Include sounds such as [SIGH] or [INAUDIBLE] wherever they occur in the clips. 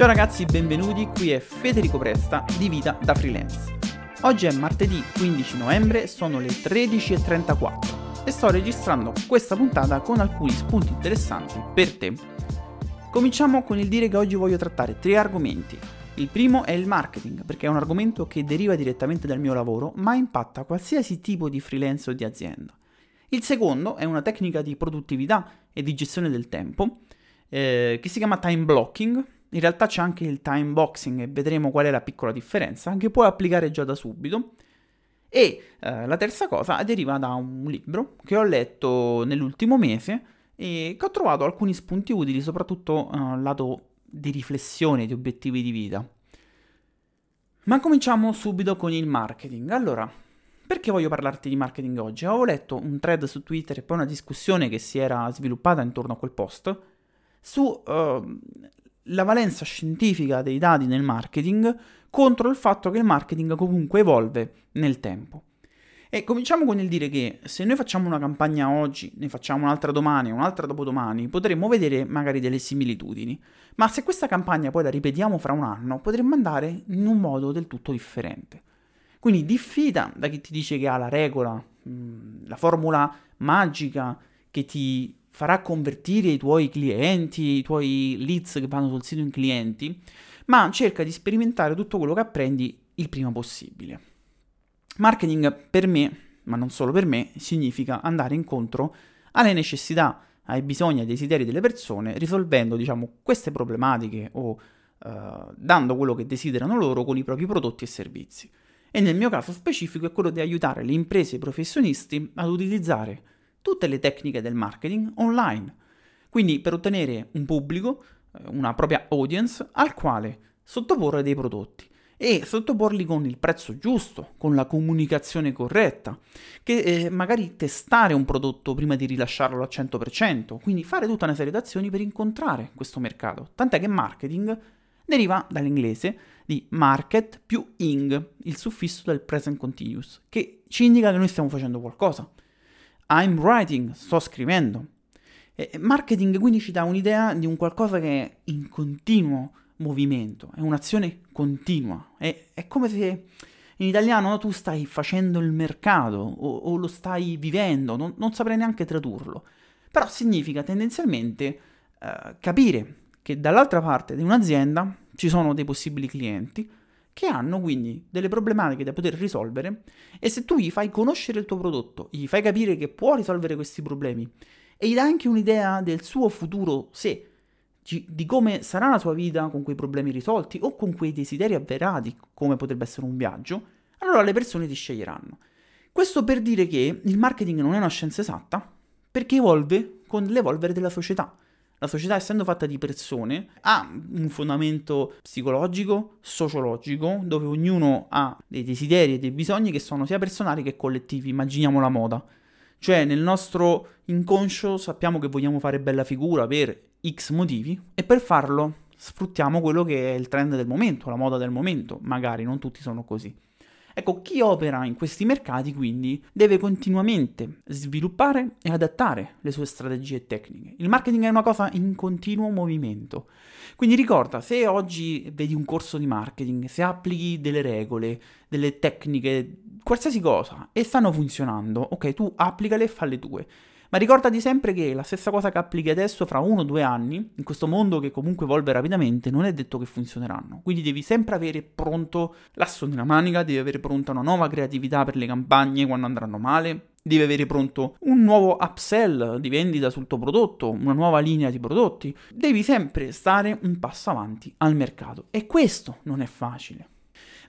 Ciao ragazzi, benvenuti, qui è Federico Presta di Vita da Freelance. Oggi è martedì 15 novembre, sono le 13.34 e sto registrando questa puntata con alcuni spunti interessanti per te. Cominciamo con il dire che oggi voglio trattare tre argomenti. Il primo è il marketing, perché è un argomento che deriva direttamente dal mio lavoro, ma impatta qualsiasi tipo di freelance o di azienda. Il secondo è una tecnica di produttività e di gestione del tempo, eh, che si chiama time blocking, in realtà c'è anche il time boxing e vedremo qual è la piccola differenza, che puoi applicare già da subito. E eh, la terza cosa deriva da un libro che ho letto nell'ultimo mese e che ho trovato alcuni spunti utili, soprattutto eh, lato di riflessione, di obiettivi di vita. Ma cominciamo subito con il marketing. Allora, perché voglio parlarti di marketing oggi? Avevo letto un thread su Twitter e poi una discussione che si era sviluppata intorno a quel post su uh, la valenza scientifica dei dati nel marketing contro il fatto che il marketing comunque evolve nel tempo. E cominciamo con il dire che se noi facciamo una campagna oggi, ne facciamo un'altra domani, un'altra dopodomani, potremmo vedere magari delle similitudini. Ma se questa campagna poi la ripetiamo fra un anno, potremmo andare in un modo del tutto differente. Quindi diffida da chi ti dice che ha la regola, mm, la formula magica che ti farà convertire i tuoi clienti, i tuoi leads che vanno sul sito in clienti, ma cerca di sperimentare tutto quello che apprendi il prima possibile. Marketing per me, ma non solo per me, significa andare incontro alle necessità, ai bisogni, ai desideri delle persone, risolvendo, diciamo, queste problematiche o uh, dando quello che desiderano loro con i propri prodotti e servizi. E nel mio caso specifico è quello di aiutare le imprese e i professionisti ad utilizzare tutte le tecniche del marketing online. Quindi per ottenere un pubblico, eh, una propria audience al quale sottoporre dei prodotti e sottoporli con il prezzo giusto, con la comunicazione corretta, che eh, magari testare un prodotto prima di rilasciarlo al 100%, quindi fare tutta una serie di azioni per incontrare questo mercato. Tant'è che marketing deriva dall'inglese di market più ing, il suffisso del present continuous, che ci indica che noi stiamo facendo qualcosa. I'm writing, sto scrivendo. E marketing quindi ci dà un'idea di un qualcosa che è in continuo movimento, è un'azione continua, è, è come se in italiano tu stai facendo il mercato o, o lo stai vivendo, non, non, saprei neanche tradurlo, però significa tendenzialmente uh, capire che dall'altra parte di un'azienda ci sono dei possibili clienti che hanno quindi delle problematiche da poter risolvere e se tu gli fai conoscere il tuo prodotto, gli fai capire che può risolvere questi problemi e gli dai anche un'idea del suo futuro se, di come sarà la sua vita con quei problemi risolti o con quei desideri avverati, come potrebbe essere un viaggio, allora le persone ti sceglieranno. Questo per dire che il marketing non è una scienza esatta, perché evolve con l'evolvere della società. La società, essendo fatta di persone, ha un fondamento psicologico, sociologico, dove ognuno ha dei desideri e dei bisogni che sono sia personali che collettivi. Immaginiamo la moda. Cioè, nel nostro inconscio sappiamo che vogliamo fare bella figura per X motivi e per farlo sfruttiamo quello che è il trend del momento, la moda del momento. Magari non tutti sono così. Ecco, chi opera in questi mercati quindi deve continuamente sviluppare e adattare le sue strategie e tecniche. Il marketing è una cosa in continuo movimento. Quindi ricorda, se oggi vedi un corso di marketing, se applichi delle regole, delle tecniche, qualsiasi cosa e stanno funzionando, ok, tu applicale e falle tue. Ma ricordati sempre che la stessa cosa che applichi adesso fra uno o due anni, in questo mondo che comunque evolve rapidamente, non è detto che funzioneranno. Quindi devi sempre avere pronto l'asso nella manica, devi avere pronta una nuova creatività per le campagne quando andranno male, devi avere pronto un nuovo upsell di vendita sul tuo prodotto, una nuova linea di prodotti. Devi sempre stare un passo avanti al mercato e questo non è facile.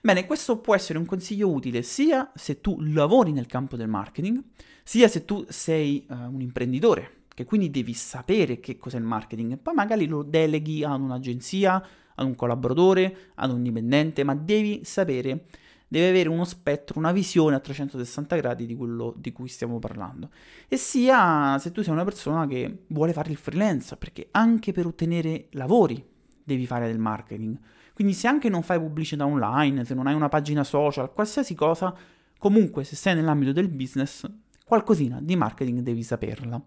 Bene, questo può essere un consiglio utile sia se tu lavori nel campo del marketing, sia se tu sei uh, un imprenditore, che quindi devi sapere che cos'è il marketing, e poi magari lo deleghi ad un'agenzia, ad un collaboratore, ad un dipendente, ma devi sapere, devi avere uno spettro, una visione a 360 gradi di quello di cui stiamo parlando. E sia se tu sei una persona che vuole fare il freelance, perché anche per ottenere lavori devi fare del marketing. Quindi se anche non fai pubblicità online, se non hai una pagina social, qualsiasi cosa, comunque se sei nell'ambito del business, qualcosina di marketing devi saperla.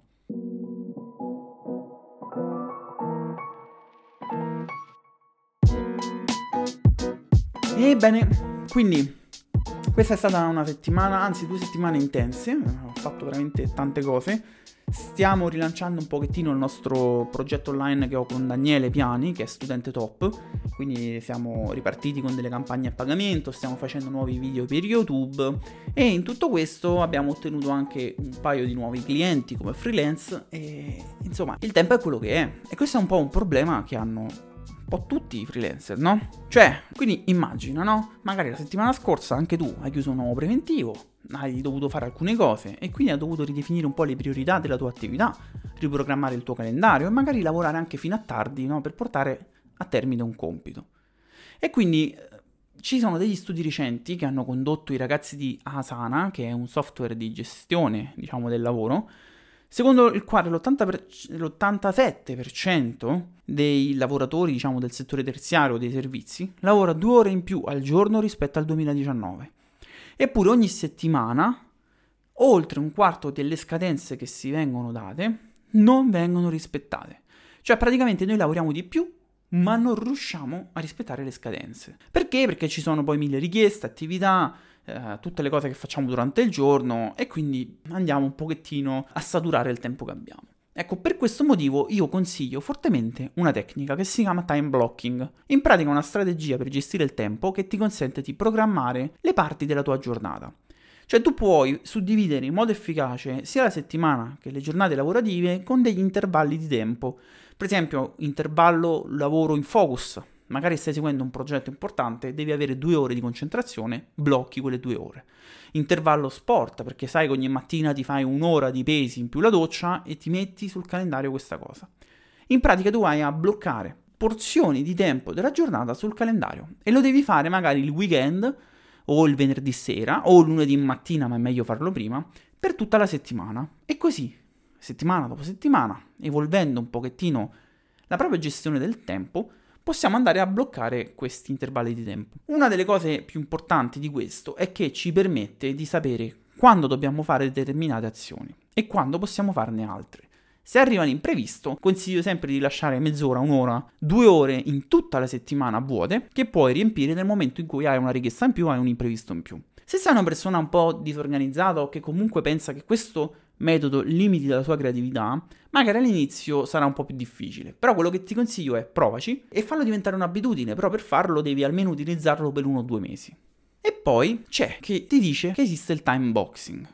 Ebbene, quindi questa è stata una settimana, anzi due settimane intense, ho fatto veramente tante cose. Stiamo rilanciando un pochettino il nostro progetto online che ho con Daniele Piani, che è studente top, quindi siamo ripartiti con delle campagne a pagamento, stiamo facendo nuovi video per YouTube. E in tutto questo abbiamo ottenuto anche un paio di nuovi clienti come freelance e insomma il tempo è quello che è. E questo è un po' un problema che hanno po' tutti i freelancer, no? Cioè, quindi immagina, no? Magari la settimana scorsa anche tu hai chiuso un nuovo preventivo, hai dovuto fare alcune cose e quindi hai dovuto ridefinire un po' le priorità della tua attività, riprogrammare il tuo calendario e magari lavorare anche fino a tardi, no? Per portare a termine un compito. E quindi eh, ci sono degli studi recenti che hanno condotto i ragazzi di Asana, che è un software di gestione, diciamo, del lavoro, secondo il quale l'87% dei lavoratori, diciamo, del settore terziario dei servizi lavora due ore in più al giorno rispetto al 2019. Eppure ogni settimana, oltre un quarto delle scadenze che si vengono date non vengono rispettate. Cioè praticamente noi lavoriamo di più ma non riusciamo a rispettare le scadenze. Perché? Perché ci sono poi mille richieste, attività, eh, tutte le cose che facciamo durante il giorno e quindi andiamo un pochettino a saturare il tempo che abbiamo. Ecco, per questo motivo io consiglio fortemente una tecnica che si chiama time blocking. In pratica una strategia per gestire il tempo che ti consente di programmare le parti della tua giornata. Cioè tu puoi suddividere in modo efficace sia la settimana che le giornate lavorative con degli intervalli di tempo. Per esempio, intervallo lavoro in focus, magari stai seguendo un progetto importante, devi avere due ore di concentrazione, blocchi quelle due ore. Intervallo sport, perché sai che ogni mattina ti fai un'ora di pesi in più la doccia e ti metti sul calendario questa cosa. In pratica tu vai a bloccare porzioni di tempo della giornata sul calendario e lo devi fare magari il weekend o il venerdì sera o lunedì mattina, ma è meglio farlo prima, per tutta la settimana. E così, settimana dopo settimana, evolvendo un pochettino la propria gestione del tempo, possiamo andare a bloccare questi intervalli di tempo. Una delle cose più importanti di questo è che ci permette di sapere quando dobbiamo fare determinate azioni e quando possiamo farne altre. Se arriva l'imprevisto, consiglio sempre di lasciare mezz'ora, un'ora, due ore in tutta la settimana vuote che puoi riempire nel momento in cui hai una richiesta in più, hai un imprevisto in più. Se sei una persona un po' disorganizzata o che comunque pensa che questo metodo limiti la sua creatività, magari all'inizio sarà un po' più difficile. Però quello che ti consiglio è provaci e fallo diventare un'abitudine, però per farlo devi almeno utilizzarlo per uno o due mesi. E poi c'è chi ti dice che esiste il time boxing.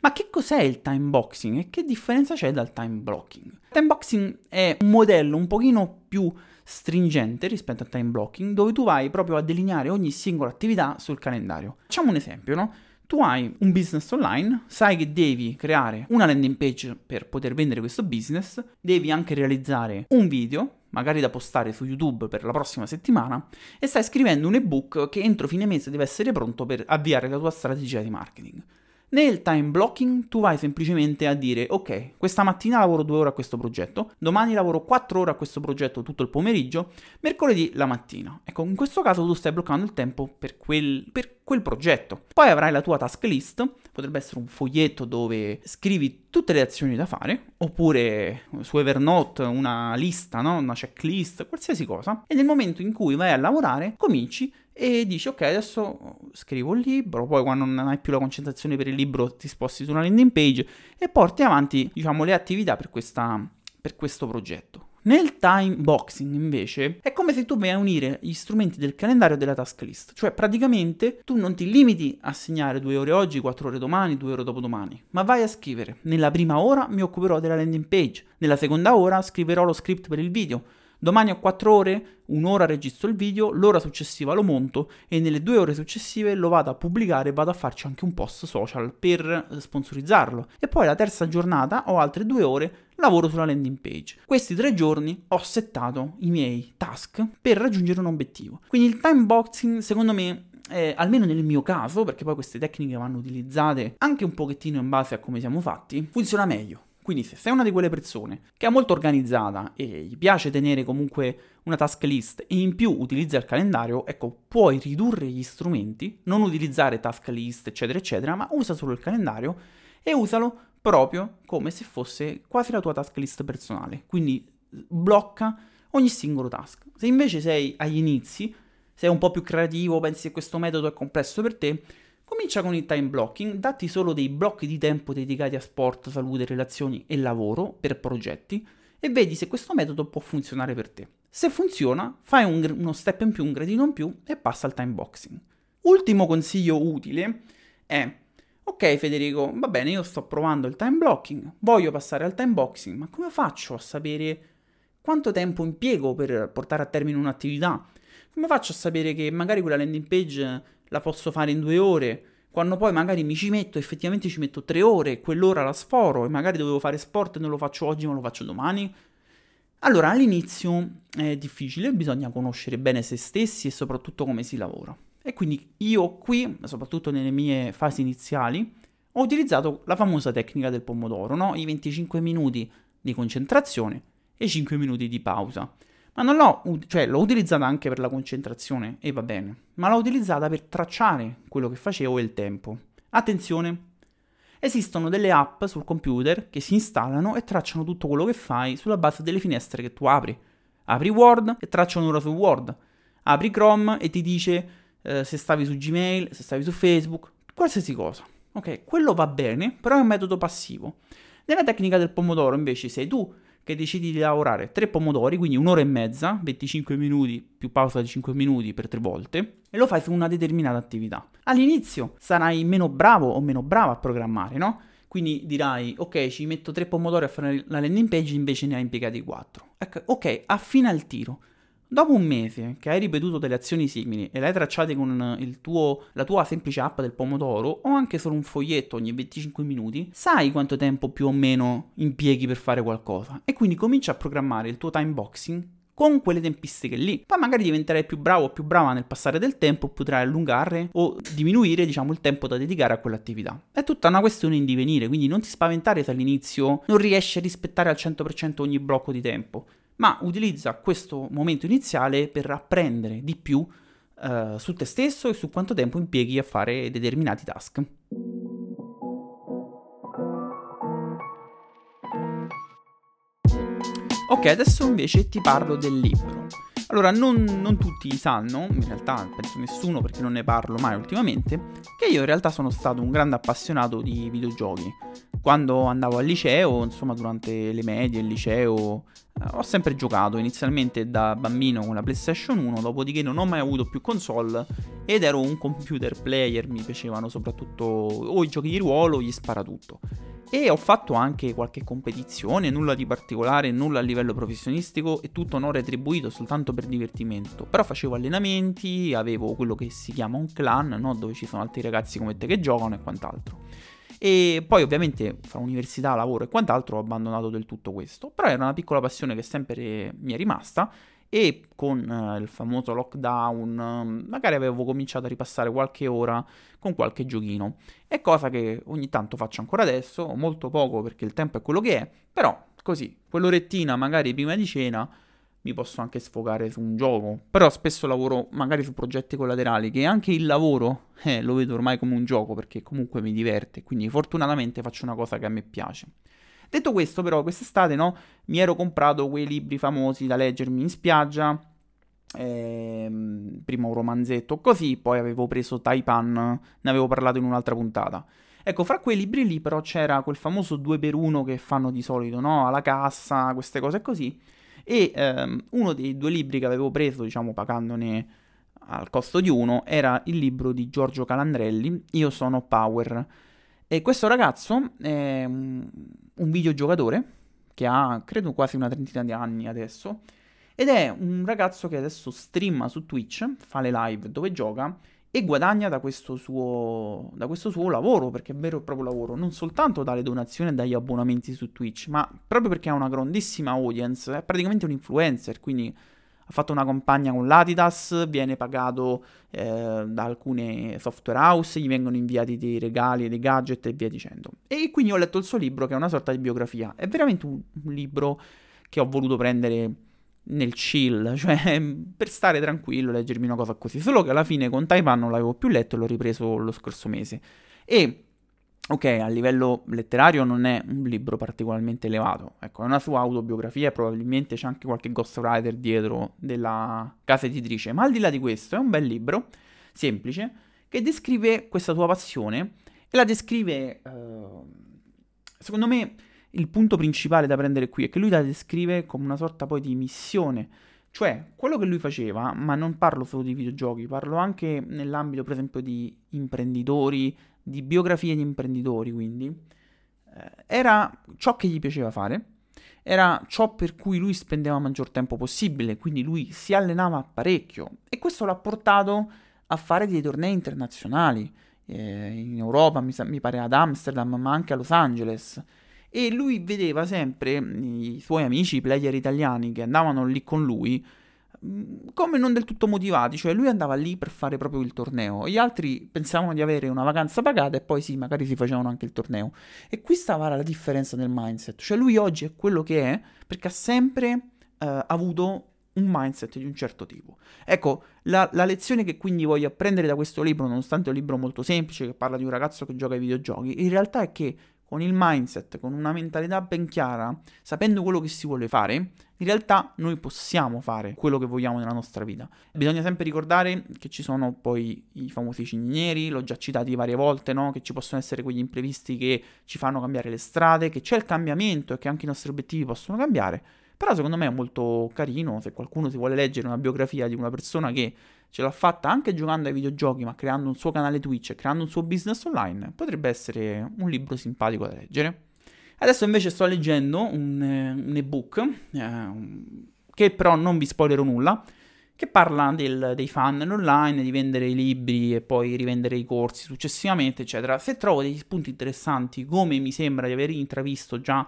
Ma che cos'è il time boxing e che differenza c'è dal time blocking? Il time boxing è un modello un pochino più stringente rispetto al time blocking dove tu vai proprio a delineare ogni singola attività sul calendario. Facciamo un esempio, no? Tu hai un business online, sai che devi creare una landing page per poter vendere questo business, devi anche realizzare un video, magari da postare su YouTube per la prossima settimana, e stai scrivendo un ebook che entro fine mese deve essere pronto per avviare la tua strategia di marketing. Nel time blocking tu vai semplicemente a dire ok, questa mattina lavoro due ore a questo progetto, domani lavoro quattro ore a questo progetto tutto il pomeriggio, mercoledì la mattina. Ecco, in questo caso tu stai bloccando il tempo per quel, per quel progetto. Poi avrai la tua task list, potrebbe essere un foglietto dove scrivi tutte le azioni da fare, oppure su Evernote una lista, no? una checklist, qualsiasi cosa, e nel momento in cui vai a lavorare cominci e dici ok adesso scrivo il libro, poi quando non hai più la concentrazione per il libro ti sposti su una landing page e porti avanti diciamo le attività per, questa, per questo progetto. Nel time boxing invece è come se tu vai a unire gli strumenti del calendario della task list, cioè praticamente tu non ti limiti a segnare due ore oggi, quattro ore domani, due ore dopodomani, ma vai a scrivere. Nella prima ora mi occuperò della landing page, nella seconda ora scriverò lo script per il video, Domani ho 4 ore, un'ora registro il video, l'ora successiva lo monto e nelle due ore successive lo vado a pubblicare e vado a farci anche un post social per sponsorizzarlo. E poi la terza giornata ho altre due ore, lavoro sulla landing page. Questi tre giorni ho settato i miei task per raggiungere un obiettivo. Quindi il time boxing secondo me eh, almeno nel mio caso, perché poi queste tecniche vanno utilizzate anche un pochettino in base a come siamo fatti, funziona meglio. Quindi se sei una di quelle persone che è molto organizzata e gli piace tenere comunque una task list e in più utilizza il calendario, ecco, puoi ridurre gli strumenti, non utilizzare task list, eccetera, eccetera, ma usa solo il calendario e usalo proprio come se fosse quasi la tua task list personale. Quindi blocca ogni singolo task. Se invece sei agli inizi, sei un po' più creativo, pensi che questo metodo è complesso per te, comincia con il time blocking, datti solo dei blocchi di tempo dedicati a sport, salute, relazioni e lavoro per progetti e vedi se questo metodo può funzionare per te. Se funziona, fai un, uno step in più, un gradino in più e passa al time boxing. Ultimo consiglio utile è Ok Federico, va bene, io sto provando il time blocking, voglio passare al time boxing, ma come faccio a sapere quanto tempo impiego per portare a termine un'attività? Come faccio a sapere che magari quella landing page la posso fare in due ore, quando poi magari mi ci metto, effettivamente ci metto tre ore, quell'ora la sforo e magari dovevo fare sport e non lo faccio oggi ma lo faccio domani? Allora, all'inizio è difficile, bisogna conoscere bene se stessi e soprattutto come si lavora. E quindi io qui, soprattutto nelle mie fasi iniziali, ho utilizzato la famosa tecnica del pomodoro, no? I 25 minuti di concentrazione e i 5 minuti di pausa. Ma non l'ho, cioè l'ho utilizzata anche per la concentrazione e va bene, ma l'ho utilizzata per tracciare quello che facevo e il tempo. Attenzione, esistono delle app sul computer che si installano e tracciano tutto quello che fai sulla base delle finestre che tu apri. Apri Word e traccia un'ora su Word. Apri Chrome e ti dice eh, se stavi su Gmail, se stavi su Facebook, qualsiasi cosa. Ok, quello va bene, però è un metodo passivo. Nella tecnica del pomodoro invece sei tu che decidi di lavorare tre pomodori, quindi un'ora e mezza, 25 minuti più pausa di 5 minuti per tre volte, e lo fai su una determinata attività. All'inizio sarai meno bravo o meno brava a programmare, no? Quindi dirai, ok, ci metto tre pomodori a fare la landing page, invece ne hai impiegati quattro. Ecco, ok, affina il tiro. Dopo un mese che hai ripetuto delle azioni simili e le hai tracciate con tuo, la tua semplice app del pomodoro o anche solo un foglietto ogni 25 minuti, sai quanto tempo più o meno impieghi per fare qualcosa e quindi cominci a programmare il tuo time boxing con quelle tempistiche lì. Poi magari diventerai più bravo o più brava nel passare del tempo, potrai allungare o diminuire, diciamo, il tempo da dedicare a quell'attività. È tutta una questione in divenire, quindi non ti spaventare se all'inizio non riesci a rispettare al 100% ogni blocco di tempo ma utilizza questo momento iniziale per apprendere di più uh, su te stesso e su quanto tempo impieghi a fare determinati task. Ok, adesso invece ti parlo del libro. Allora, non, non, tutti sanno, in realtà penso nessuno perché non ne parlo mai ultimamente, che io in realtà sono stato un grande appassionato di videogiochi. Quando andavo al liceo, insomma durante le medie, il liceo, eh, ho sempre giocato, inizialmente da bambino con la PlayStation 1, dopodiché non ho mai avuto più console ed ero un computer player, mi piacevano soprattutto o i giochi di ruolo o gli sparatutto. E ho fatto anche qualche competizione, nulla di particolare, nulla a livello professionistico e tutto non retribuito soltanto per divertimento. Però facevo allenamenti, avevo quello che si chiama un clan, no? dove ci sono altri ragazzi come te che giocano e quant'altro. E poi ovviamente fra università, lavoro e quant'altro ho abbandonato del tutto questo. Però era una piccola passione che sempre mi è rimasta e con uh, il famoso lockdown uh, magari avevo cominciato a ripassare qualche ora con qualche giochino. È cosa che ogni tanto faccio ancora adesso, molto poco perché il tempo è quello che è, però così, quell'orettina magari prima di cena mi posso anche sfogare su un gioco, però spesso lavoro magari su progetti collaterali che anche il lavoro eh, lo vedo ormai come un gioco perché comunque mi diverte, quindi fortunatamente faccio una cosa che a me piace. Detto questo, però, quest'estate no, mi ero comprato quei libri famosi da leggermi in spiaggia. Ehm, prima un romanzetto così, poi avevo preso Taipan, ne avevo parlato in un'altra puntata. Ecco, fra quei libri lì però c'era quel famoso 2 per 1 che fanno di solito, no? Alla cassa, queste cose così. E ehm, uno dei due libri che avevo preso, diciamo, pagandone al costo di uno, era il libro di Giorgio Calandrelli, Io sono Power. E questo ragazzo è un videogiocatore che ha, credo, quasi una trentina di anni adesso. Ed è un ragazzo che adesso streama su Twitch, fa le live dove gioca e guadagna da questo, suo, da questo suo lavoro, perché è vero e proprio lavoro, non soltanto dalle donazioni e dagli abbonamenti su Twitch, ma proprio perché ha una grandissima audience, è praticamente un influencer, quindi ha fatto una campagna con l'Adidas, viene pagato eh, da alcune software house, gli vengono inviati dei regali, dei gadget e via dicendo. E quindi ho letto il suo libro che è una sorta di biografia. È veramente un, un libro che ho voluto prendere nel chill, [LAUGHS] cioè per stare tranquillo, leggermi una cosa così. Solo che alla fine con Taiwan non l'avevo più letto e l'ho ripreso lo scorso mese. E ok, a livello letterario non è un libro particolarmente elevato, ecco, è una sua autobiografia probabilmente c'è anche qualche ghostwriter dietro della casa editrice, ma al di là di questo è un bel libro, semplice, che descrive questa tua passione e la descrive, uh, secondo me, il punto principale da prendere qui è che lui la descrive come una sorta poi di missione, cioè quello che lui faceva, ma non parlo solo di videogiochi, parlo anche nell'ambito per esempio di imprenditori, di biografie di imprenditori, quindi, eh, era ciò che gli piaceva fare, era ciò per cui lui spendeva maggior tempo possibile, quindi lui si allenava parecchio e questo l'ha portato a fare dei tornei internazionali eh, in Europa, mi, mi pare ad Amsterdam, ma anche a Los Angeles. E lui vedeva sempre i suoi amici, i player italiani che andavano lì con lui, Mm, come non del tutto motivati, cioè lui andava lì per fare proprio il torneo, gli altri pensavano di avere una vacanza pagata e poi sì, magari si facevano anche il torneo. E qui stava la differenza nel mindset, cioè lui oggi è quello che è perché ha sempre uh, avuto un mindset di un certo tipo. Ecco, la, la, lezione che quindi voglio apprendere da questo libro, nonostante è un libro molto semplice che parla di un ragazzo che gioca ai videogiochi, in realtà è che con il mindset, con una mentalità ben chiara, sapendo quello che si vuole fare, in realtà noi possiamo fare quello che vogliamo nella nostra vita. Bisogna sempre ricordare che ci sono poi i famosi cinghieri, l'ho già citati varie volte, no? che ci possono essere quegli imprevisti che ci fanno cambiare le strade, che c'è il cambiamento e che anche i nostri obiettivi possono cambiare. Però secondo me è molto carino se qualcuno si vuole leggere una biografia di una persona che ce l'ha fatta anche giocando ai videogiochi, ma creando un suo canale Twitch e creando un suo business online, potrebbe essere un libro simpatico da leggere. Adesso invece sto leggendo un, eh, un ebook, eh, che però non vi spoilerò nulla, che parla del, dei fan online, di vendere i libri e poi rivendere i corsi successivamente, eccetera. Se trovo degli spunti interessanti, come mi sembra di aver intravisto già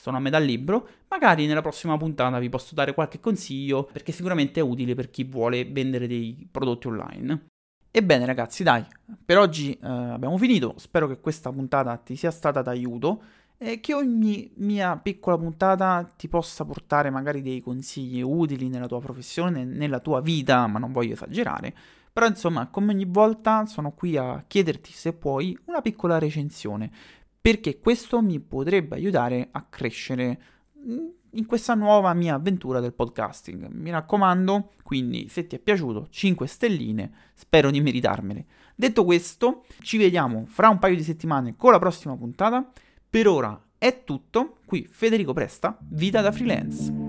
sono a metà libro, magari nella prossima puntata vi posso dare qualche consiglio perché sicuramente è utile per chi vuole vendere dei prodotti online. Ebbene ragazzi, dai, per oggi eh, abbiamo finito, spero che questa puntata ti sia stata d'aiuto e che ogni mia piccola puntata ti possa portare magari dei consigli utili nella tua professione, nella tua vita, ma non voglio esagerare. Però insomma, come ogni volta sono qui a chiederti se puoi una piccola recensione perché questo mi potrebbe aiutare a crescere mm, in questa nuova mia avventura del podcasting. Mi raccomando, quindi se ti è piaciuto, 5 stelline, spero di meritarmele. Detto questo, ci vediamo fra un paio di settimane con la prossima puntata. Per ora è tutto, qui Federico Presta, Vita da freelance.